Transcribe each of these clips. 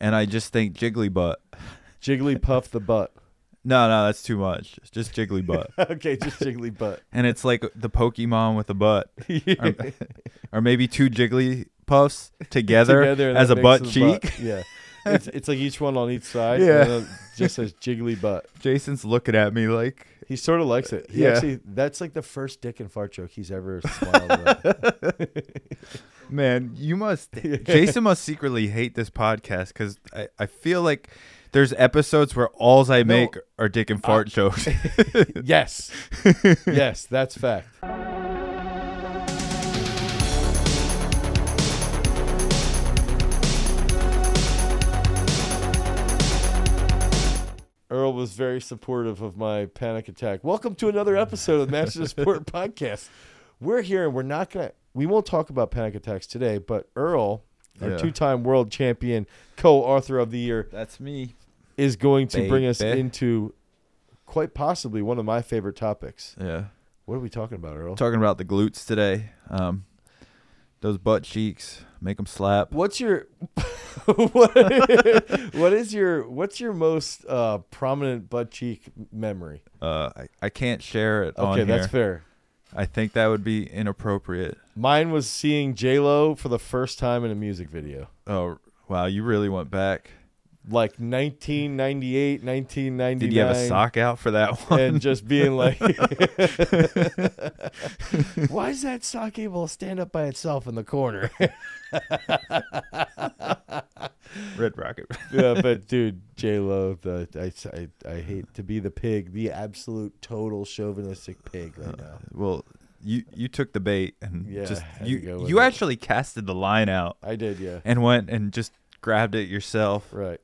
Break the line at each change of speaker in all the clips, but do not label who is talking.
and I just think Jiggly Butt.
Jigglypuff the butt.
No, no, that's too much. It's just Jiggly Butt.
okay, just Jiggly butt.
and it's like the Pokemon with a butt, or, or maybe two Jiggly Puffs together,
Together,
as a butt cheek.
Yeah. It's, it's like each one on each side.
Yeah.
and then just says jiggly butt.
Jason's looking at me like,
He sort of likes it. He
Yeah.
actually that's like the first dick and fart joke he's ever smiled at.
man, you must. Jason must secretly hate this podcast because I, I feel like there's episodes where alls I make are dick and fart jokes.
yes. yes, that's fact. Was very supportive of my panic attack. Welcome to another episode of the Master of Sport podcast. We're here and we're not gonna we won't talk about panic attacks today, but Earl, our
Yeah.
two time world champion, co-author of the year,
That's me.
is going to bring us into quite possibly one of my favorite topics.
Yeah.
What are we talking about, Earl?
Talking about the glutes today. Um, those butt cheeks make them slap.
What's your what, what is your what's your most uh, prominent butt cheek memory?
Uh, I, I can't share it on
Okay, that's fair.
I think that would be inappropriate.
Mine was seeing J Lo for the first time in a music video,
Oh wow, you really went back.
Like 1998, 1999.
Did you have a sock out for that one?
And just being like, why is that sock able to stand up by itself in the corner?
Red Rocket.
yeah, but dude, J Lo, the I, I I hate to be the pig, the absolute total chauvinistic pig right uh, now.
well, you you took the bait and
Yeah,
just you you
it.
actually casted the line out
I did, yeah,
and went and just grabbed it yourself.
right,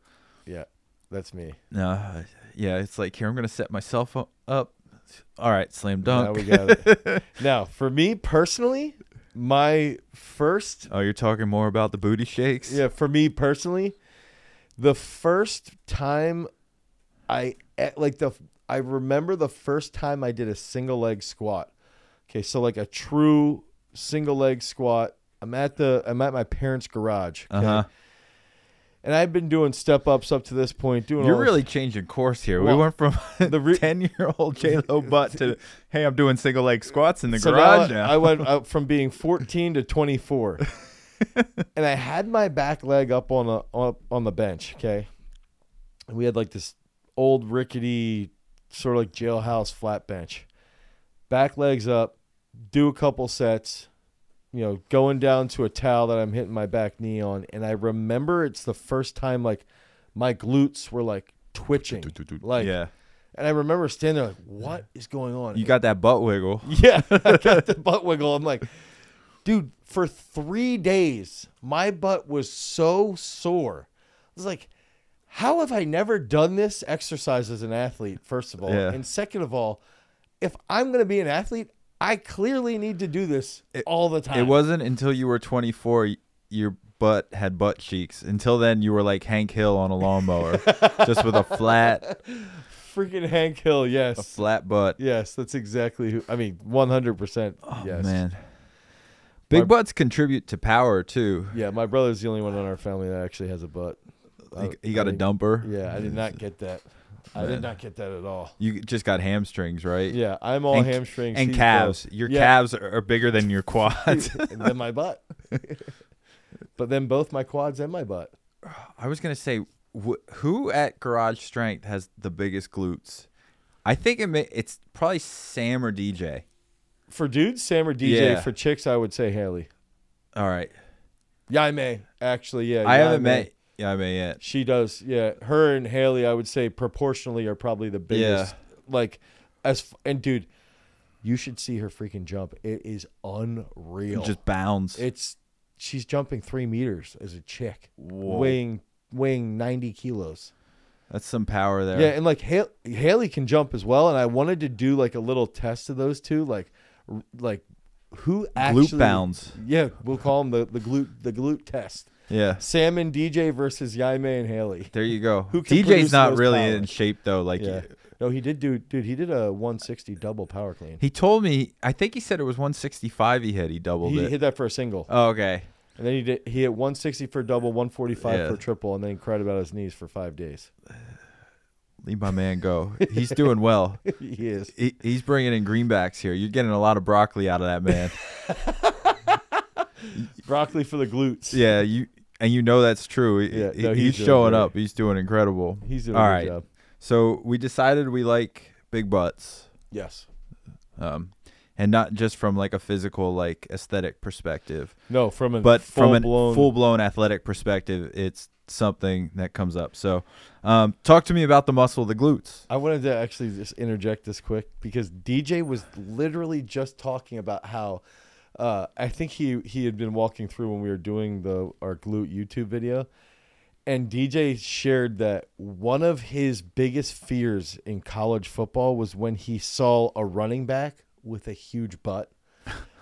that's me.
No, yeah, it's like here I'm gonna set myself up. All right, slam dunk.
Now we got it. now, for me personally, my first,
oh, you're talking more about the booty shakes.
yeah, for me personally, the first time I like the I remember the first time I did a single leg squat. Okay, so like a true single leg squat. I'm at the I'm at my parents' garage. Okay?
Uh huh.
And I've been doing step ups up to this point. Doing
You're
all this-
really changing course here.
Well,
we went from
the re-
ten year old J Lo butt to hey, I'm doing single leg squats in the
So
garage
now
now.
I, went out from being 14 to 24, and I had my back leg up on a on, on the bench. Okay, and we had like this old rickety sort of like jailhouse flat bench. Back legs up, do a couple sets. You know, going down to a towel that I'm hitting my back knee on, and I remember it's the first time like my glutes were like twitching, like,
yeah,
and I remember standing there like, what is going on?
you got that butt wiggle.
Yeah, I got the butt wiggle. I'm like, dude, for three days, my butt was so sore. I was like, how have I never done this exercise as an athlete, first of all?
Yeah.
And second of all, if I'm going to be an athlete, I clearly need to do this all the time.
It wasn't until you were 24 your butt had butt cheeks. Until then, you were like Hank Hill on a lawnmower, just with a flat,
freaking Hank Hill. Yes.
A flat butt.
Yes, that's exactly who. I mean, 100%.
Oh
yes.
man, big
My-
butts contribute to power too.
Yeah, my brother's the only one in our family that actually has a butt.
He,
uh,
he got
I
a
mean,
dumper.
Yeah, I did not get that. I did not get that at all.
You just got hamstrings, right?
Yeah, I'm all
And-
hamstrings
And calves. Your
Yeah.
calves are bigger than your quads.
than my butt. but then both my quads and my butt.
I was gonna say, wh- who at Garage Strength has the biggest glutes? I think it may, it's probably Sam or DJ.
For dudes, Sam or DJ.
Yeah.
For chicks, I would say Haley.
All right,
Yeah, I may actually. Yeah,
I haven't
may.
met. Yeah, I may yet.
She does. Yeah, her and Haley, I would say proportionally are probably the biggest. Yeah. Like, as and dude, you should see her freaking jump. It is unreal.
Just bounds.
it's she's jumping three meters as a chick,
Whoa.
weighing weighing ninety kilos.
That's some power there.
Yeah, and like Hal- Haley can jump as well, and I wanted to do like a little test of those two, like like who actually
glute bounds.
Yeah, we'll call them the the glute the glute test.
Yeah.
Sam and DJ versus Yaime and Haley.
There you go.
Who can
DJ's
produce
not really
power?
in shape though. Like
Yeah. No, he did do dude. He did a 160 double power clean.
he told me. I think he said it was 165. He hit. He doubled
He
it.
hit that for a single.
oh, okay.
And then he did he hit 160 for double, 145
Yeah.
for triple, and then he cried about his knees for five days.
Leave my man go. He's doing well.
he is.
He, he's bringing in greenbacks here. You're getting a lot of broccoli out of that man.
Broccoli for the glutes.
yeah, you and you know that's true.
Yeah,
he-
no,
he's,
he's
showing
great.
up. He's doing incredible.
He's doing
All
a
right.
job.
So we decided we like big butts,
Yes.
um, and not just from like a physical like aesthetic perspective,
No, from a
but from a
full-blown-
full blown athletic perspective, it's something that comes up. So, um, talk to me about the muscle, the glutes.
I wanted to actually just interject this quick because DJ was literally just talking about how uh, I think he he had been walking through when we were doing the our glute YouTube video, and DJ shared that one of his biggest fears in college football was when he saw a running back with a huge butt.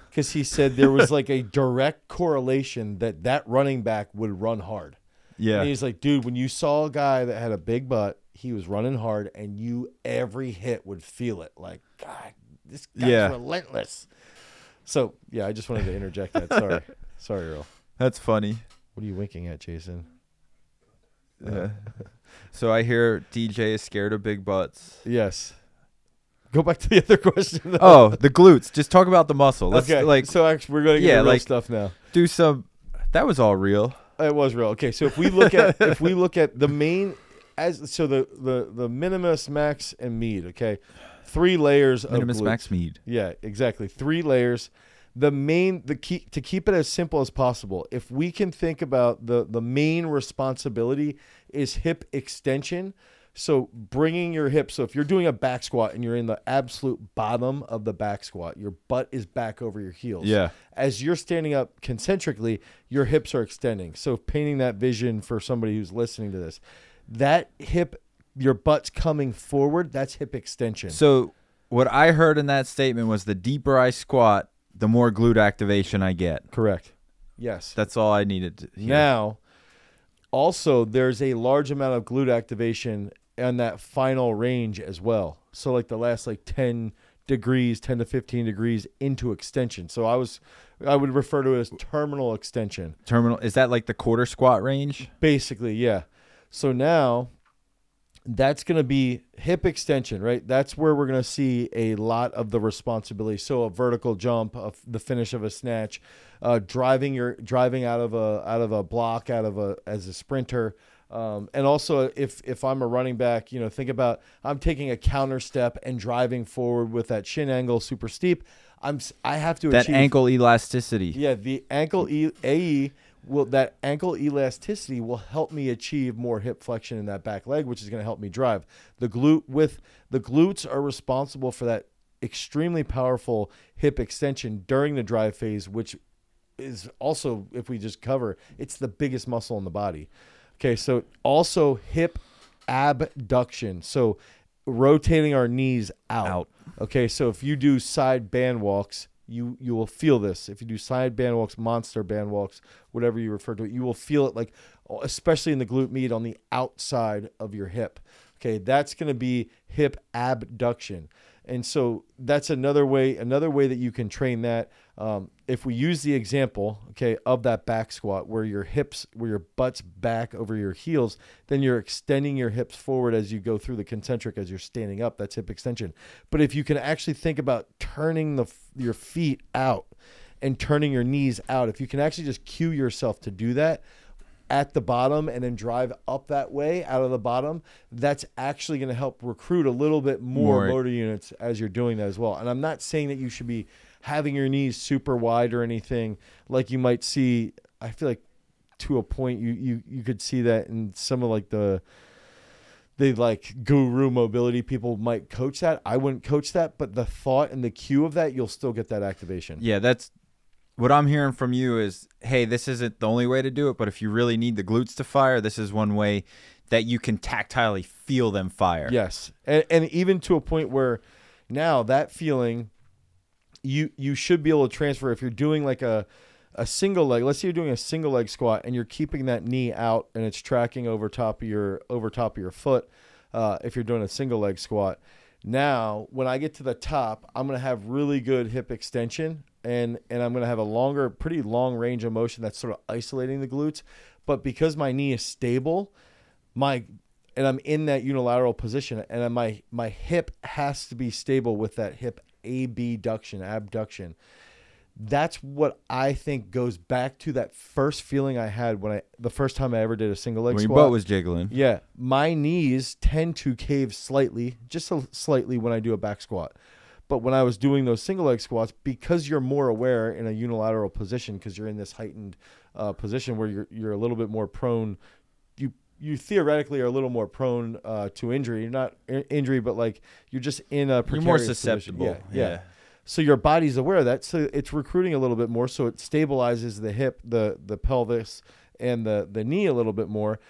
Because he said there was like a direct correlation that that running back would run hard.
Yeah,
And he's like, dude, when you saw a guy that had a big butt, he was running hard, and you every hit would feel it. Like, God, this guy's
Yeah.
relentless. So yeah, I just wanted to interject that. Sorry, sorry, Earl.
that's funny.
What are you winking at, Jason?
Yeah. Uh, so I hear DJ is scared of big butts.
Yes. Go back to the other question. though.
Oh, the glutes. Just talk about the muscle. Let's
okay.
like
so actually, we're gonna get
Yeah,
real
like-
stuff now.
do some. That was all real.
It was real. Okay, so if we look at if we look at the main as so the the the minimus, max, and mead. Okay, three layers
Minimus
of glutes.
max mead.
Yeah, exactly. Three layers. The main the key to keep it as simple as possible. If we can think about the the main responsibility is hip extension. So bringing your hips. So if you're doing a back squat and you're in the absolute bottom of the back squat, your butt is back over your heels.
Yeah.
As you're standing up concentrically, your hips are extending. So painting that vision for somebody who's listening to this, that hip, your butt's coming forward. That's hip extension.
So what I heard in that statement was the deeper I squat, the more glute activation I get.
Correct. Yes.
That's all I needed to hear.
Now, also, there's a large amount of glute activation on that final range as well. So, like the last like 10 degrees, 10 to 15 degrees into extension. So, I was, I would refer to it as terminal extension.
Terminal is that like the quarter squat range?
Basically, yeah. So now that's going to be hip extension, right? That's where we're going to see a lot of the responsibility. So a vertical jump, of the finish of a snatch, uh, driving your driving out of a out of a block, out of a as a sprinter. Um, and also, if if I'm a running back, you know, think about I'm taking a counter step and driving forward with that shin angle super steep. I'm I have to
That
achieve
ankle elasticity.
yeah, the ankle e- AE will that ankle elasticity will help me achieve more hip flexion in that back leg, which is going to help me drive. The glute with the glutes are responsible for that extremely powerful hip extension during the drive phase, which is also if we just cover, it's the biggest muscle in the body. Okay, so also hip abduction. So rotating our knees out.
Out.
Okay, so if you do side band walks, you you will feel this. If you do side band walks, monster band walks, whatever you refer to it, you will feel it like especially in the glute med on the outside of your hip. Okay, that's going to be hip abduction. And so that's another way another way that you can train that. Um, if we use the example, okay, of that back squat where your hips, where your butt's back over your heels, then you're extending your hips forward as you go through the concentric as you're standing up. That's hip extension. But if you can actually think about turning the your feet out and turning your knees out, if you can actually just cue yourself to do that, at the bottom and then drive up that way out of the bottom, that's actually going to help recruit a little bit more,
More-
motor units as you're doing that as well. And I'm not saying that you should be having your knees super wide or anything like you might see. I feel like to a point you you you could see that in some of like the the like guru mobility people might coach that. I wouldn't coach that, but the thought and the cue of that, you'll still get that activation.
Yeah, that's what I'm hearing from you is, hey, this isn't the only way to do it, but if you really need the glutes to fire, this is one way that you can tactilely feel them fire.
Yes, and, and even to a point where now that feeling, you you should be able to transfer if you're doing like a a single leg. Let's say you're doing a single leg squat and you're keeping that knee out and it's tracking over top of your over top of your foot. Uh, if you're doing a single leg squat, now when I get to the top, I'm gonna have really good hip extension and and I'm going to have a longer, pretty long range of motion that's sort of isolating the glutes. But because my knee is stable, my and I'm in that unilateral position, and my my hip has to be stable with that hip abduction, abduction. That's what I think goes back to that first feeling I had when I the first time I ever did a single leg
When your butt was jiggling.
Yeah, my knees tend to cave slightly, just a, slightly when I do a back squat. But when I was doing those single leg squats, because you're more aware in a unilateral position, because you're in this heightened uh, position where you're you're a little bit more prone, you you theoretically are a little more prone uh, to injury. You're not i- injury, but like you're just in a
You're more susceptible.
Yeah, yeah. So your body's aware of that. So it's recruiting a little bit more. So it stabilizes the hip, the the pelvis, and the the knee a little bit more.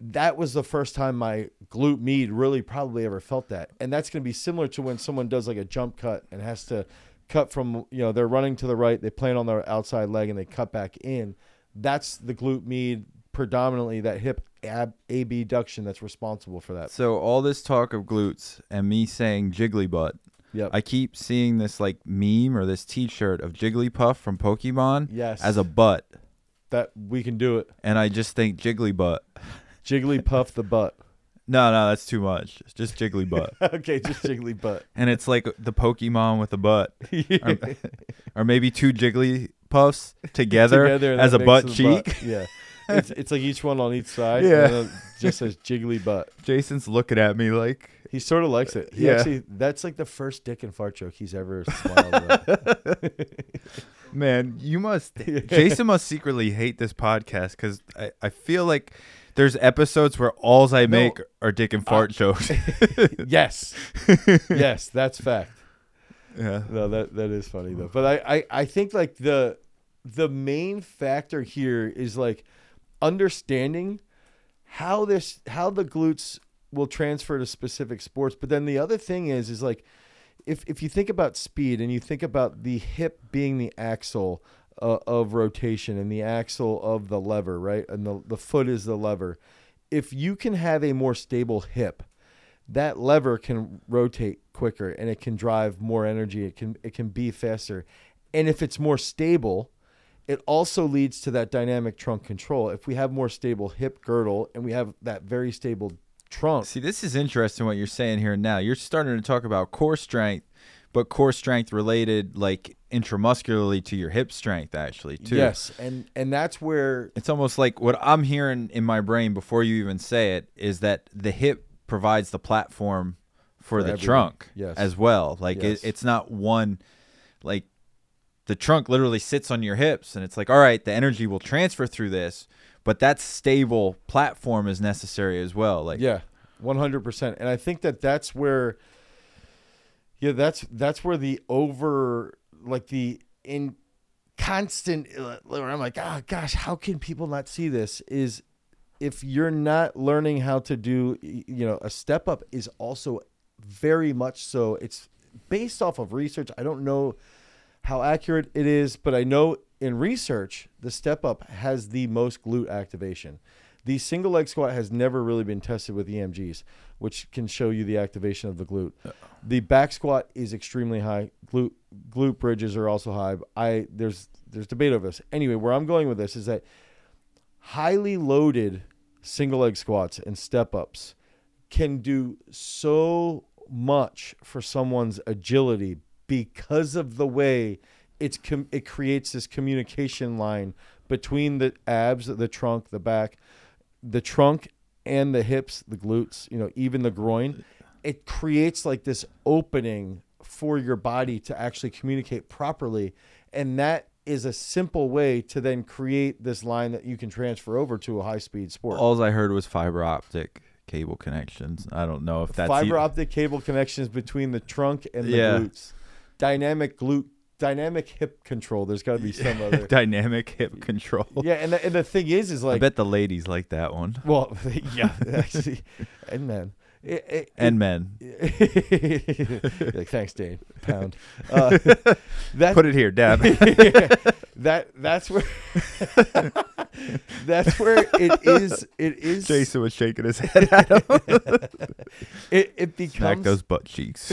That was the first time my glute med really probably ever felt that. And that's going to be similar to when someone does like a jump cut and has to cut from, you know, they're running to the right, they plant on their outside leg and they cut back in. That's the glute med predominantly that hip ab abduction that's responsible for that.
So all this talk of glutes and me saying jiggly butt,
Yep.
I keep seeing this like meme or this T-shirt of Jigglypuff from Pokemon
yes.
as a butt,
that we can do it.
and I just think jiggly butt.
Jigglypuff the butt.
No, no, that's too much. It's just jiggly butt,
okay, just jiggly butt.
and it's like the Pokemon with a butt, or, or maybe two jiggly puffs together,
and
as a butt cheek.
Yeah. It's, it's like each one on each side.
Yeah.
Just says jiggly butt.
Jason's looking at me like,
He sort of likes it. He
Yeah.
actually that's like the first dick and fart joke he's ever smiled at.
man, you must. Jason must secretly hate this podcast because I, I feel like there's episodes where alls I make are dick and fart jokes.
yes. yes, that's fact.
yeah.
No, that that is funny though. But I, I, I think like the the main factor here is like understanding how this how the glutes will transfer to specific sports. But then the other thing is is like if if you think about speed and you think about the hip being the axle uh, of rotation and the axle of the lever, right? And the the foot is the lever. If you can have a more stable hip, that lever can rotate quicker and it can drive more energy. It can it can be faster. And if it's more stable, it also leads to that dynamic trunk control. If we have more stable hip girdle and we have that very stable trunk,
See, this is interesting what you're saying here now. You're starting to talk about core strength, but core strength related like intramuscularly to your hip strength, actually, too.
yes, and and that's where
It's almost like what I'm hearing in my brain before you even say it is that the hip provides the platform for,
For
the
everything.
trunk
Yes.
as well. Like
Yes.
it, it's not one, like the trunk literally sits on your hips, and it's like, all right, the energy will transfer through this, but that stable platform is necessary as well. Like,
Yeah, one hundred percent. And I think that that's where, yeah, that's that's where the over like the in constant uh, I'm like, oh gosh, how can people not see this? Is if you're not learning how to do, you know, a step up is also very much so. It's based off of research. I don't know how accurate it is, but I know in research the step up has the most glute activation. The single leg squat has never really been tested with EMGs, which can show you the activation of the glute. The back squat is extremely high. Glute glute bridges are also high. I there's there's debate over this. Anyway, where I'm going with this is that highly loaded single leg squats and step ups can do so much for someone's agility because of the way it's com- it creates this communication line between the abs, the trunk, the back, the trunk and the hips, the glutes, you know, even the groin. It creates like this opening for your body to actually communicate properly and that is a simple way to then create this line that you can transfer over to a high speed sport.
all I heard was fiber optic cable connections. I don't know if that's
fiber optic cable connections between the trunk and the
Yeah.
glutes. Dynamic glute, dynamic hip control. There's got to be some other.
dynamic hip control.
yeah, and the, and the thing is, is like I
bet the ladies like that one.
well, yeah, actually, and man, it, it,
And men.
like, thanks, Dane. Pound. Uh, that
Put it here, dab.
that that's where that's where it is. It is
Jason was shaking his head at him.
it it
Smack those butt cheeks.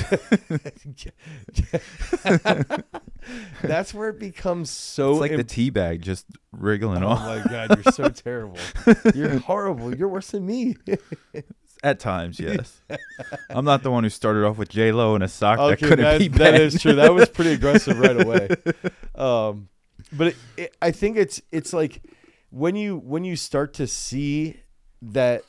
that's where it becomes so
it's like the tea bag just wriggling
Oh
off Oh
my god, you're so terrible. You're horrible. You're worse than me.
At times. Yes, I'm not the one who started off with J Lo in a sock that couldn't
that,
be
that
banged.
is true. That was pretty aggressive right away. Um, but it, it, I think it's it's like when you when you start to see that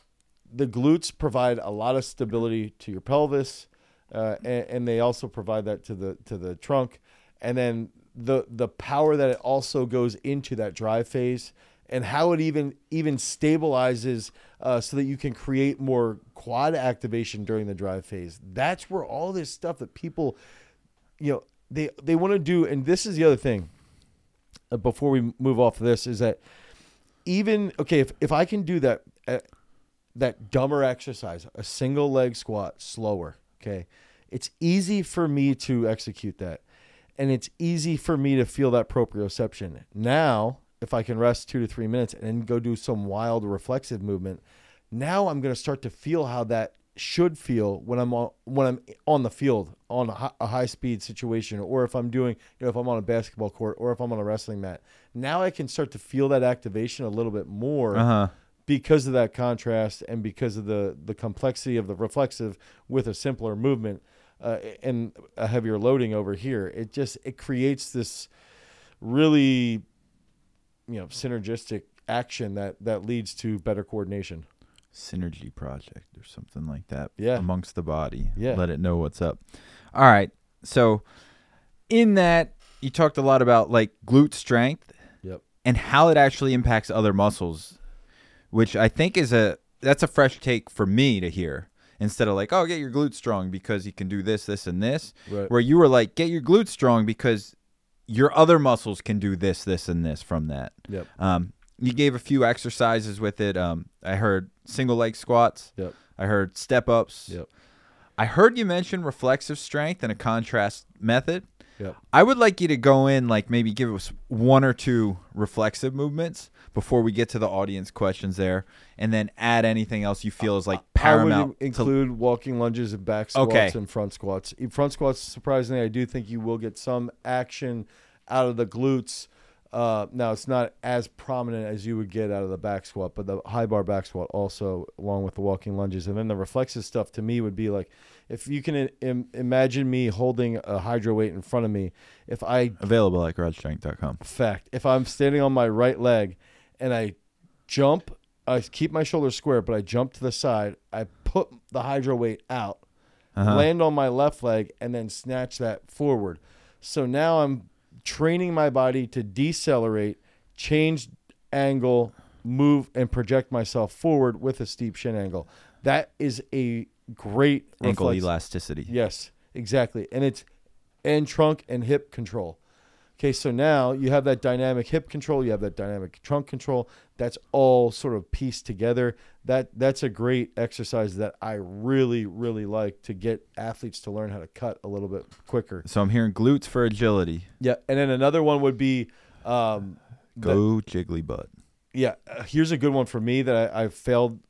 the glutes provide a lot of stability to your pelvis, uh, and, and they also provide that to the to the trunk, and then the the power that it also goes into that drive phase and how it even even stabilizes uh, so that you can create more quad activation during the drive phase. That's where all this stuff that people, you know, they they want to do. And this is the other thing. uh, Before we move off of this, is that even okay if if I can do that uh, that dumber exercise, a single leg squat slower, okay, it's easy for me to execute that, and it's easy for me to feel that proprioception. Now, if I can rest two to three minutes and then go do some wild reflexive movement, now I'm going to start to feel how that should feel when I'm on when I'm on the field on a high, a high speed situation, or if I'm doing you know if I'm on a basketball court or if I'm on a wrestling mat. Now I can start to feel that activation a little bit more
Uh huh.
because of that contrast and because of the the complexity of the reflexive with a simpler movement uh, and a heavier loading over here it just it creates this really you know synergistic action that that leads to better coordination
Synergy project or something like that.
Yeah.
Amongst the body.
Yeah.
Let it know what's up. All right. So, in that, you talked a lot about like glute strength
yep
and how it actually impacts other muscles, which I think is a that's a fresh take for me to hear. Instead of like, oh, get your glutes strong because you can do this, this, and this.
right
Where you were like, get your glutes strong because your other muscles can do this, this, and this from that.
yep
Um, you gave a few exercises with it. Um, I heard single leg squats.
Yep.
I heard step ups.
Yep.
I heard you mention reflexive strength and a contrast method.
Yep.
I would like you to go in, like maybe give us one or two reflexive movements before we get to the audience questions there, and then add anything else you feel is like paramount.
I would
to-
include walking lunges and back squats
Okay.
and front squats. Front squats, surprisingly, I do think you will get some action out of the glutes. Uh, now it's not as prominent as you would get out of the back squat, but the high bar back squat also, along with the walking lunges, and then the reflexive stuff to me would be like, if you can Im- imagine me holding a hydro weight in front of me, if I
available at garagestrength.com.
fact. If I'm standing on my right leg and I jump, I keep my shoulders square, but I jump to the side, I put the hydro weight out,
Uh-huh.
land on my left leg, and then snatch that forward. So now I'm training my body to decelerate, change angle, move, and project myself forward with a steep shin angle. That is a great
Ankle
reflex-
elasticity.
Yes, exactly. And it's and trunk and hip control. Okay, so now you have that dynamic hip control, you have that dynamic trunk control. That's all sort of pieced together. That that's a great exercise that I really really like to get athletes to learn how to cut a little bit quicker.
So I'm hearing glutes for agility.
Yeah, and then another one would be um the-
Go jiggly butt.
yeah, uh, here's a good one for me that I, I've failed.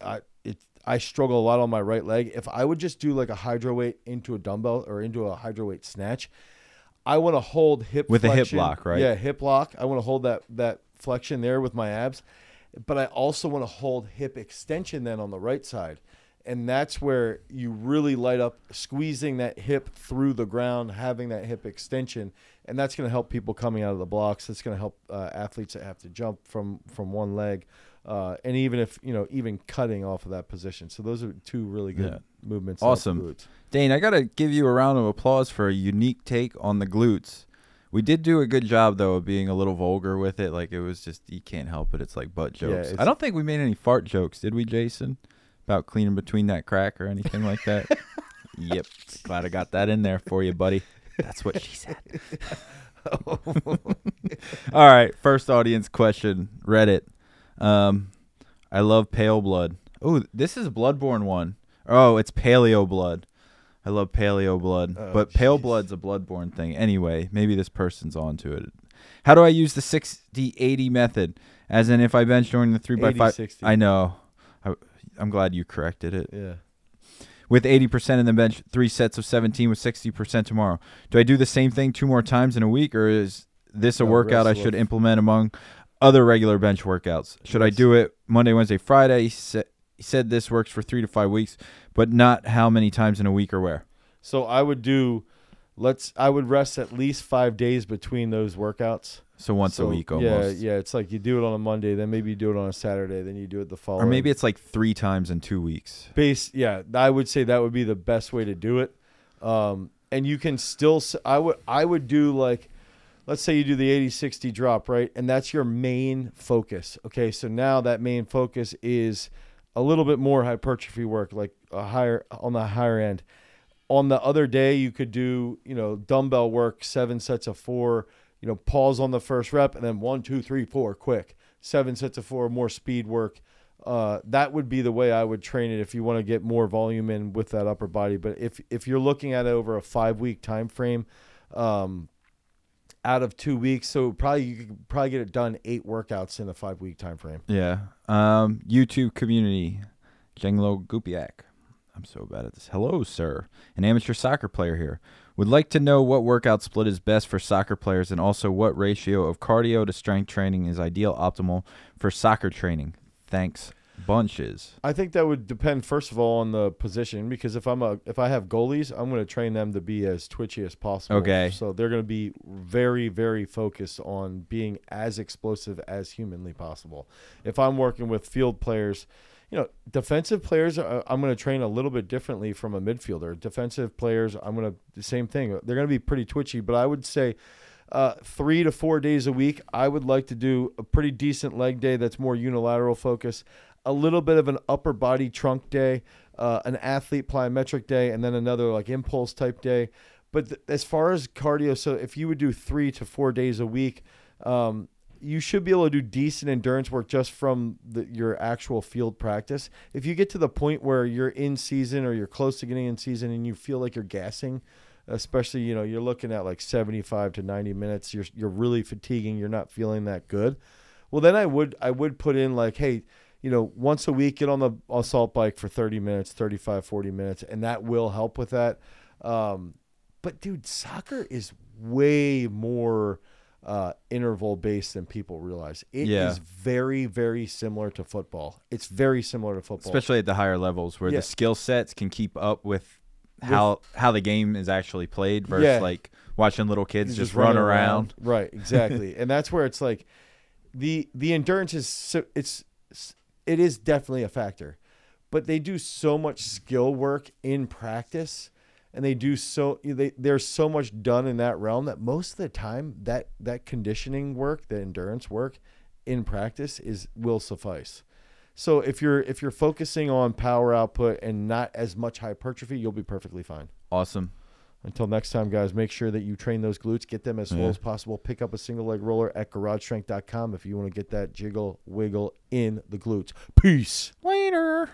I it I struggle a lot on my right leg. If I would just do like a hydro weight into a dumbbell or into a hydro weight snatch, I want to hold hip
With a hip lock, right?
Yeah, hip lock. I want to hold that that flexion there with my abs, but I also want to hold hip extension then on the right side. And that's where you really light up squeezing that hip through the ground, having that hip extension, and that's going to help people coming out of the blocks. That's going to help uh, athletes that have to jump from from one leg, uh, and even if you know even cutting off of that position. So those are two really good
Yeah.
Movements.
Awesome. Dane, I got to give you a round of applause for a unique take on the glutes. We did do a good job though of being a little vulgar with it. Like it was just you can't help it. It's like butt jokes.
it's-
I don't think we made any fart jokes, did we, Jason? About cleaning between that crack or anything like that. yep. Glad I got that in there for you, buddy. That's what she said. All right, first audience question, Reddit. Um, I love pale blood. Oh, this is a bloodborne one. Oh, it's paleo blood. I love paleo blood,
Oh,
but pale blood's a bloodborne thing. Anyway, maybe this person's onto it. How do I use the 60-80 method? As in, if I bench during the three by
80,
five.
60.
I know. I, I'm glad you corrected it.
Yeah.
with 80% in the bench, three sets of 17 with 60% tomorrow. Do I do the same thing two more times in a week, or is this a
No,
workout I should implement among other regular bench workouts? Should I do it Monday, Wednesday, Friday? He said this works for three to five weeks, but not how many times in a week or where.
So I would do, let's. I would rest at least five days between those workouts.
So once a week almost.
yeah. yeah. It's like you do it on a Monday, then maybe you do it on a Saturday, then you do it the following.
Or maybe it's like three times in two weeks.
base. Yeah, I would say that would be the best way to do it. Um, and you can still. I would. I would do like, let's say you do the 80-60 drop, right? And that's your main focus. Okay, so now that main focus is a little bit more hypertrophy work, like a higher on the higher end. On the other day, you could do you know dumbbell work, seven sets of four. You know, pause on the first rep, and then one, two, three, four, quick. Seven sets of four, more speed work. Uh, that would be the way I would train it if you want to get more volume in with that upper body. But if if you're looking at it over a five week time frame, um, out of two weeks, so probably you could probably get it done eight workouts in a five week time frame.
Yeah. Um, YouTube community, Jenglo Gupiak. I'm so bad at this. Hello, sir. An amateur soccer player here. Would like to know what workout split is best for soccer players and also what ratio of cardio to strength training is ideal optimal for soccer training. Thanks bunches.
I think that would depend first of all on the position because if I'm a if I have goalies, I'm going to train them to be as twitchy as possible.
Okay.
So they're going to be very very focused on being as explosive as humanly possible. If I'm working with field players, you know, defensive players uh, I'm going to train a little bit differently from a midfielder. Defensive players I'm going to the same thing. They're going to be pretty twitchy, but I would say uh, three to four days a week. I would like to do a pretty decent leg day that's more unilateral focus, a little bit of an upper body trunk day, uh, an athlete plyometric day, and then another like impulse type day. But th- as far as cardio, so if you would do three to four days a week, um, you should be able to do decent endurance work just from the, your actual field practice. If you get to the point where you're in season or you're close to getting in season and you feel like you're gassing, especially you know you're looking at like 75 to 90 minutes you're you're really fatiguing you're not feeling that good well then i would i would put in like hey you know once a week get on the assault bike for 30 minutes 35 40 minutes and that will help with that um, but dude soccer is way more uh, interval based than people realize It is
Yeah.
very very similar to football it's very similar to football
Especially at the higher levels where
Yeah.
the skill sets can keep up with how how the game is actually played versus
Yeah.
like watching little kids
You
just, run around.
Right, exactly. and that's where it's like the the endurance is so, it's it is definitely a factor. But they do so much skill work in practice and they do so they there's so much done in that realm that most of the time that that conditioning work, the endurance work in practice is will suffice. So if you're if you're focusing on power output and not as much hypertrophy, you'll be perfectly fine.
Awesome.
Until next time, guys, make sure that you train those glutes, get them as full
Yeah.
as possible. Pick up a single leg roller at garagestrength.com if you want to get that jiggle wiggle in the glutes. Peace.
Later.